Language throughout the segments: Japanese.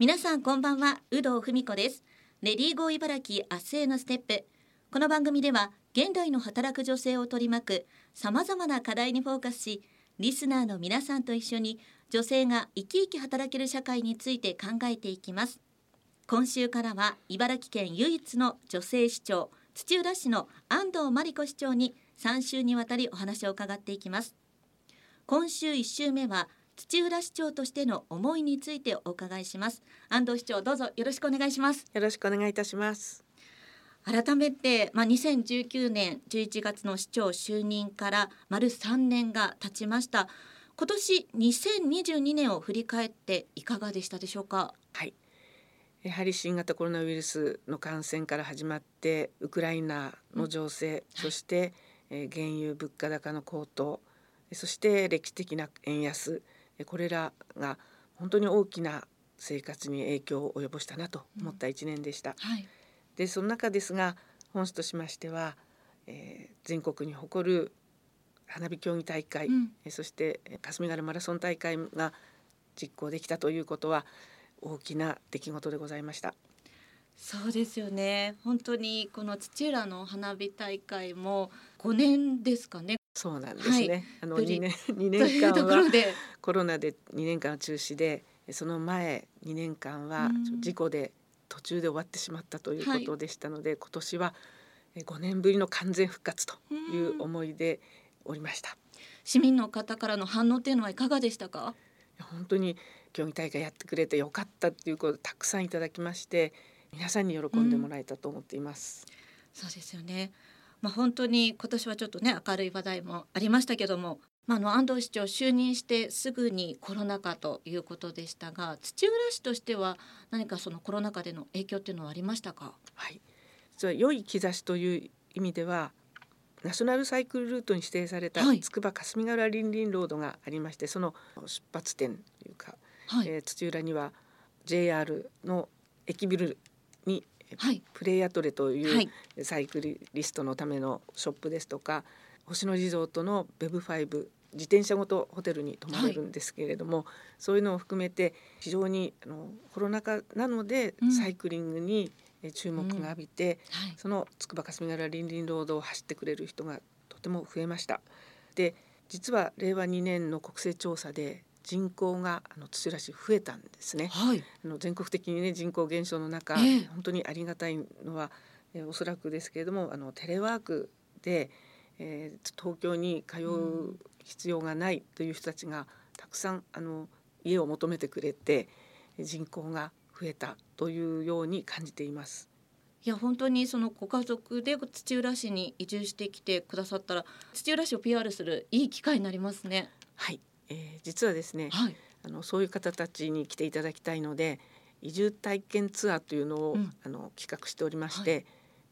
皆さんこんばんは有働文子です。レディーゴー茨城明日へのステップ。この番組では現代の働く女性を取り巻くさまざまな課題にフォーカスしリスナーの皆さんと一緒に女性が生き生き働ける社会について考えていきます。今週からは茨城県唯一の女性市長土浦市の安藤真理子市長に3週にわたりお話を伺っていきます。今週1週目は土浦市長としての思いについてお伺いします。安藤市長どうぞよろしくお願いします。よろしくお願いいたします。改めて、まあ、2019年11月の市長就任から丸3年が経ちました。今年2022年を振り返っていかがでしたでしょうか？はい。やはり新型コロナウイルスの感染から始まってウクライナの情勢、うん、そして、えー、原油物価高の高騰そして歴史的な円安これらが本当に大きな生活に影響を及ぼしたなと思った1年でした。うんはい、でその中ですが本市としましては、えー、全国に誇る花火競技大会、うん、そして霞ヶ浦マラソン大会が実行できたということは大きな出来事でございました。そうですよね本当にこの土浦の花火大会も5年ですかねそうなんですね。はい、あの2年2年間はコロナで2年間は中止でその前2年間は事故で途中で終わってしまったということでしたので、はい、今年は5年ぶりの完全復活という思いでおりました。市民の方からの反応っていうのはいかがでしたか？本当に競技大会やってくれてよかったっていうことたくさんいただきまして皆さんに喜んでもらえたと思っています。うん、そうですよねまあ、本当に今年はちょっとね明るい話題もありましたけども、まあ、あの安藤市長就任してすぐにコロナ禍ということでしたが土浦市としては何かそのコロナ禍での影響っていうのはありましたか、はい、実は良い兆しという意味ではナショナルサイクルルートに指定されたつくば霞ヶ浦りんりんロードがありましてその出発点というか、はい、えー、土浦には JR の駅ビルにはい、プレイアトレというサイクリストのためのショップですとか星野リゾートの Web5 自転車ごとホテルに泊まれるんですけれども、はい、そういうのを含めて非常にあのコロナ禍なのでサイクリングに注目が浴びて、うん。はい、その筑波霞ヶ浦りんりんロードを走ってくれる人がとても増えました。で実は令和2年の国勢調査で人口があの土浦市増えたんですね。はい、あの全国的にね人口減少の中、えー、本当にありがたいのは、えー、おそらくですけれどもあのテレワークで、えー、東京に通う必要がないという人たちがたくさんあの家を求めてくれて人口が増えたというように感じています。いや本当にそのご家族で土浦市に移住してきてくださったら土浦市を PR するいい機会になりますね。はいえー、実はですね、はい、あのそういう方たちに来ていただきたいので移住体験ツアーというのを、うん、あの企画しておりまして、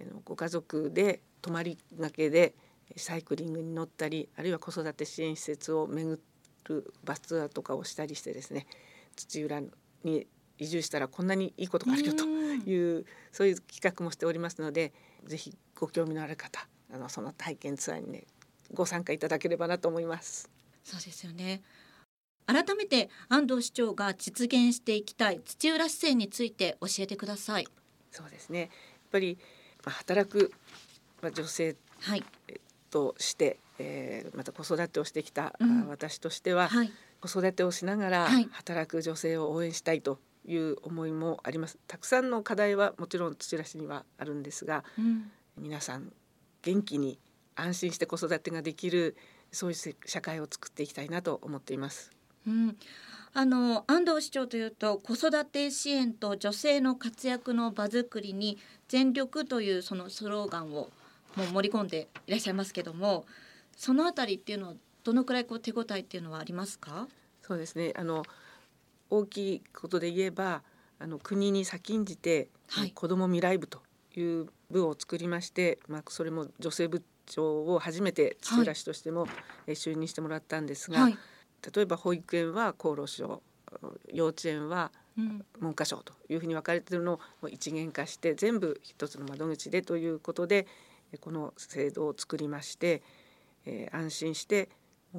はい、ご家族で泊まりがけでサイクリングに乗ったりあるいは子育て支援施設を巡るバスツアーとかをしたりしてですね土浦に移住したらこんなにいいことがあるよというそういう企画もしておりますのでぜひご興味のある方あのその体験ツアーにねご参加いただければなと思います。そうですよね。改めて安藤市長が実現していきたい土浦市政について教えてください。そうですね。やっぱり、まあ、働く、まあ、女性として、はい、えー、また子育てをしてきた、うん、私としては、はい、子育てをしながら働く女性を応援したいという思いもあります、たくさんの課題はもちろん土浦市にはあるんですが、うん、皆さん元気に安心して子育てができるそういう社会を作っていきたいなと思っています。うん、あの安藤市長というと子育て支援と女性の活躍の場づくりに全力というそのスローガンをもう盛り込んでいらっしゃいますけどもそのあたりっていうのはどのくらいこう手応えっていうのはありますか？そうですね。あの大きいことで言えばあの国に先んじて、はい、子ども未来部という部を作りまして、まあ、それも女性部長を初めて土浦市としても、就任してもらったんですが、はい、例えば保育園は厚労省幼稚園は文科省というふうに分かれているのを一元化して全部一つの窓口でということでこの制度を作りまして、えー、安心して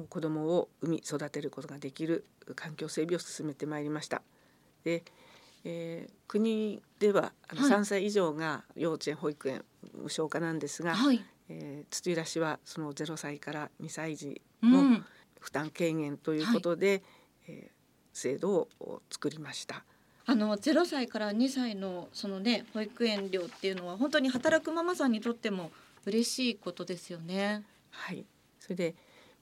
子どもを産み育てることができる環境整備を進めてまいりました。でえー、国ではあの3歳以上が幼稚園、保育園無償化なんですが、はい、えー、土浦市はその0歳から2歳児の負担軽減ということで、うんはい、えー、制度を作りました。あの0歳から2歳のそのね保育園料っていうのは本当に働くママさんにとっても嬉しいことですよね。はいそれで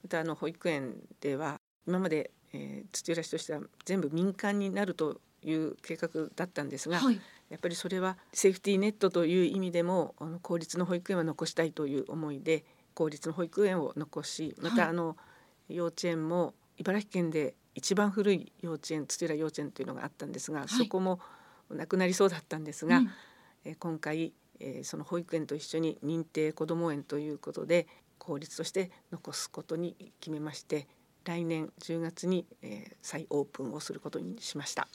またあの保育園では今まで、えー、土浦市としては全部民間になるという計画だったんですが、はい、やっぱりそれはセーフティーネットという意味でもあの公立の保育園は残したいという思いで公立の保育園を残しまたあの、幼稚園も茨城県で一番古い幼稚園土浦幼稚園というのがあったんですが、はい、そこもなくなりそうだったんですが、うん、え今回、えー、その保育園と一緒に認定こども園ということで公立として残すことに決めまして来年10月に、えー、再オープンをすることにしました。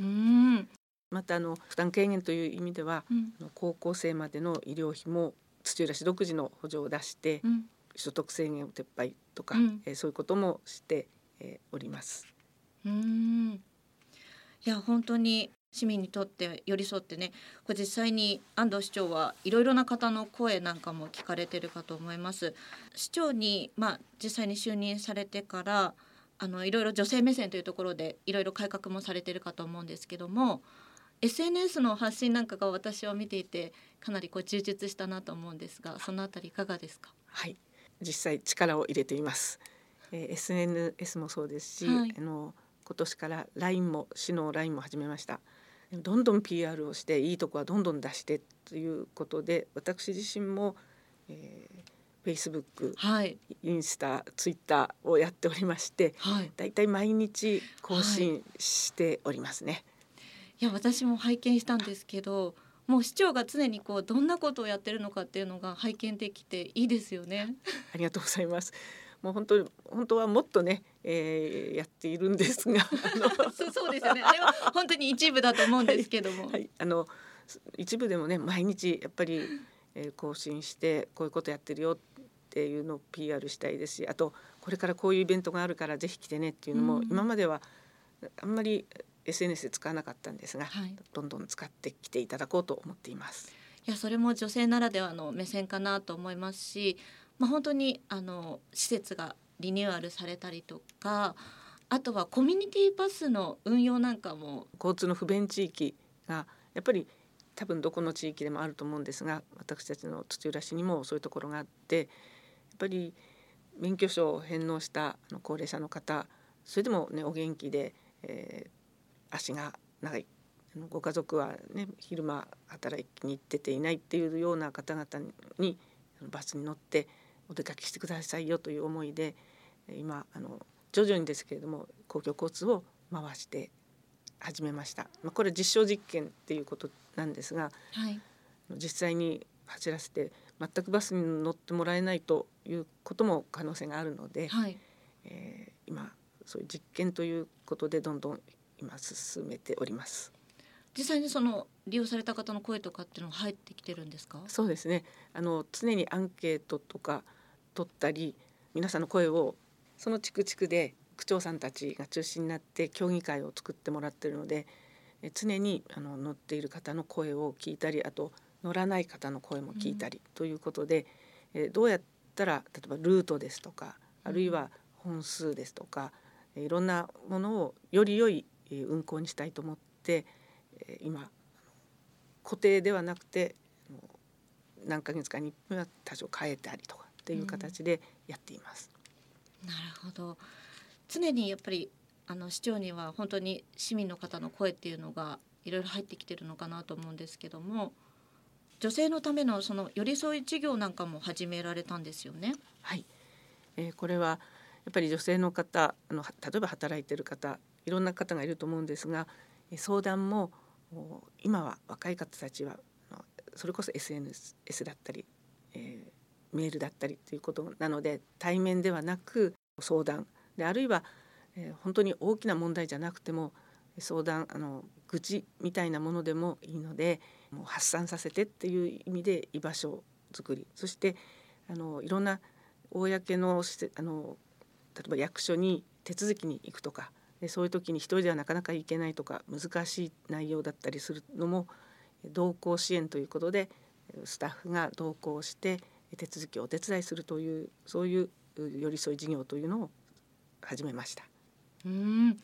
うんまたあの負担軽減という意味では、うん、高校生までの医療費も土浦市独自の補助を出して、うん、所得制限を撤廃とか、うん、えー、そういうこともして、えー、おります。うんいや本当に市民にとって寄り添ってねこれ実際に安藤市長はいろいろな方の声なんかも聞かれてるかと思います。市長に、まあ、実際に就任されてからあのいろいろ女性目線というところでいろいろ改革もされてるかと思うんですけども SNS の発信なんかが私は見ていてかなりこう充実したなと思うんですがそのあたりいかがですか？はい。実際力を入れています、えー、SNS もそうですし、はい、あの今年から LINE も市の LINE も始めました。どんどん PR をしていいとこはどんどん出してということで私自身も、えー、Facebook、はい、インスタ、ツイッターをやっておりまして、はい、だいたい毎日更新しておりますね。いや私も拝見したんですけどもう市長が常にこうどんなことをやってるのかっていうのが拝見できていいですよね。ありがとうございます。もう本当本当はもっとね、えー、やっているんですが そうそうですよねあれは本当に一部だと思うんですけども、はい、はい、あの一部でもね毎日やっぱり、えー、更新してこういうことやってるよっていうのを PR したいですしあとこれからこういうイベントがあるからぜひ来てねっていうのも、うん、今まではあんまり SNS で使わなかったんですが、はい、どんどん使ってきていただこうと思っています。いやそれも女性ならではの目線かなと思いますし、まあ、本当にあの施設がリニューアルされたりとかあとはコミュニティバスの運用なんかも交通の不便地域がやっぱり多分どこの地域でもあると思うんですが私たちの土浦市にもそういうところがあってやっぱり免許証を返納した高齢者の方それでもねお元気で、えー、足が長いご家族はね昼間働きに行ってていないっていうような方々にバスに乗ってお出かけしてくださいよという思いで今あの徐々にですけれども公共交通を回して始めました。まあ、これ実証実験っていうことなんですが、はい、実際に走らせて全くバスに乗ってもらえないということも可能性があるので、はい、えー、今そういう実験ということでどんどん今進めております。実際にその利用された方の声とかっていうのは入ってきてるんですか？そうですね。あの常にアンケートとか取ったり、皆さんの声をその地区地区で区長さんたちが中心になって協議会を作ってもらってるので、え常にあの乗っている方の声を聞いたり、あと乗らない方の声も聞いたりということで、うん、えどうやったら例えばルートですとか、あるいは本数ですとか、いろんなものをより良い運行にしたいと思って今固定ではなくて何ヶ月かには多少変えたりとかっていう形でやっています。うん、なるほど常にやっぱりあの市長には本当に市民の方の声っていうのがいろいろ入ってきてるのかなと思うんですけども女性のためのその寄り添い事業なんかも始められたんですよね。はい、えー、これはやっぱり女性の方あの例えば働いてる方いろんな方がいると思うんですが相談も今は若い方たちはそれこそ SNS だったり、えー、メールだったりということなので対面ではなく相談。であるいは、えー、本当に大きな問題じゃなくても相談あの愚痴みたいなものでもいいのでもう発散させてっていう意味で居場所づくり。そしてあのいろんな公のあの例えば役所に手続きに行くとかそういう時に一人ではなかなか行けないとか難しい内容だったりするのも同行支援ということでスタッフが同行して手続きをお手伝いするというそういう寄り添い事業というのを始めました。うん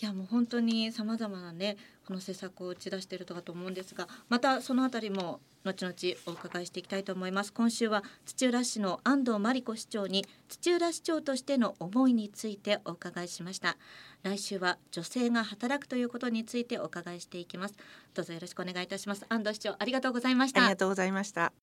いやもう本当にさまざまなねこの施策を打ち出しているとかと思うんですがまたそのあたりも後々お伺いしていきたいと思います。今週は土浦市の安藤真理子市長に土浦市長としての思いについてお伺いしました。来週は女性が働くということについてお伺いしていきます。どうぞよろしくお願いいたします。安藤市長ありがとうございました。ありがとうございました。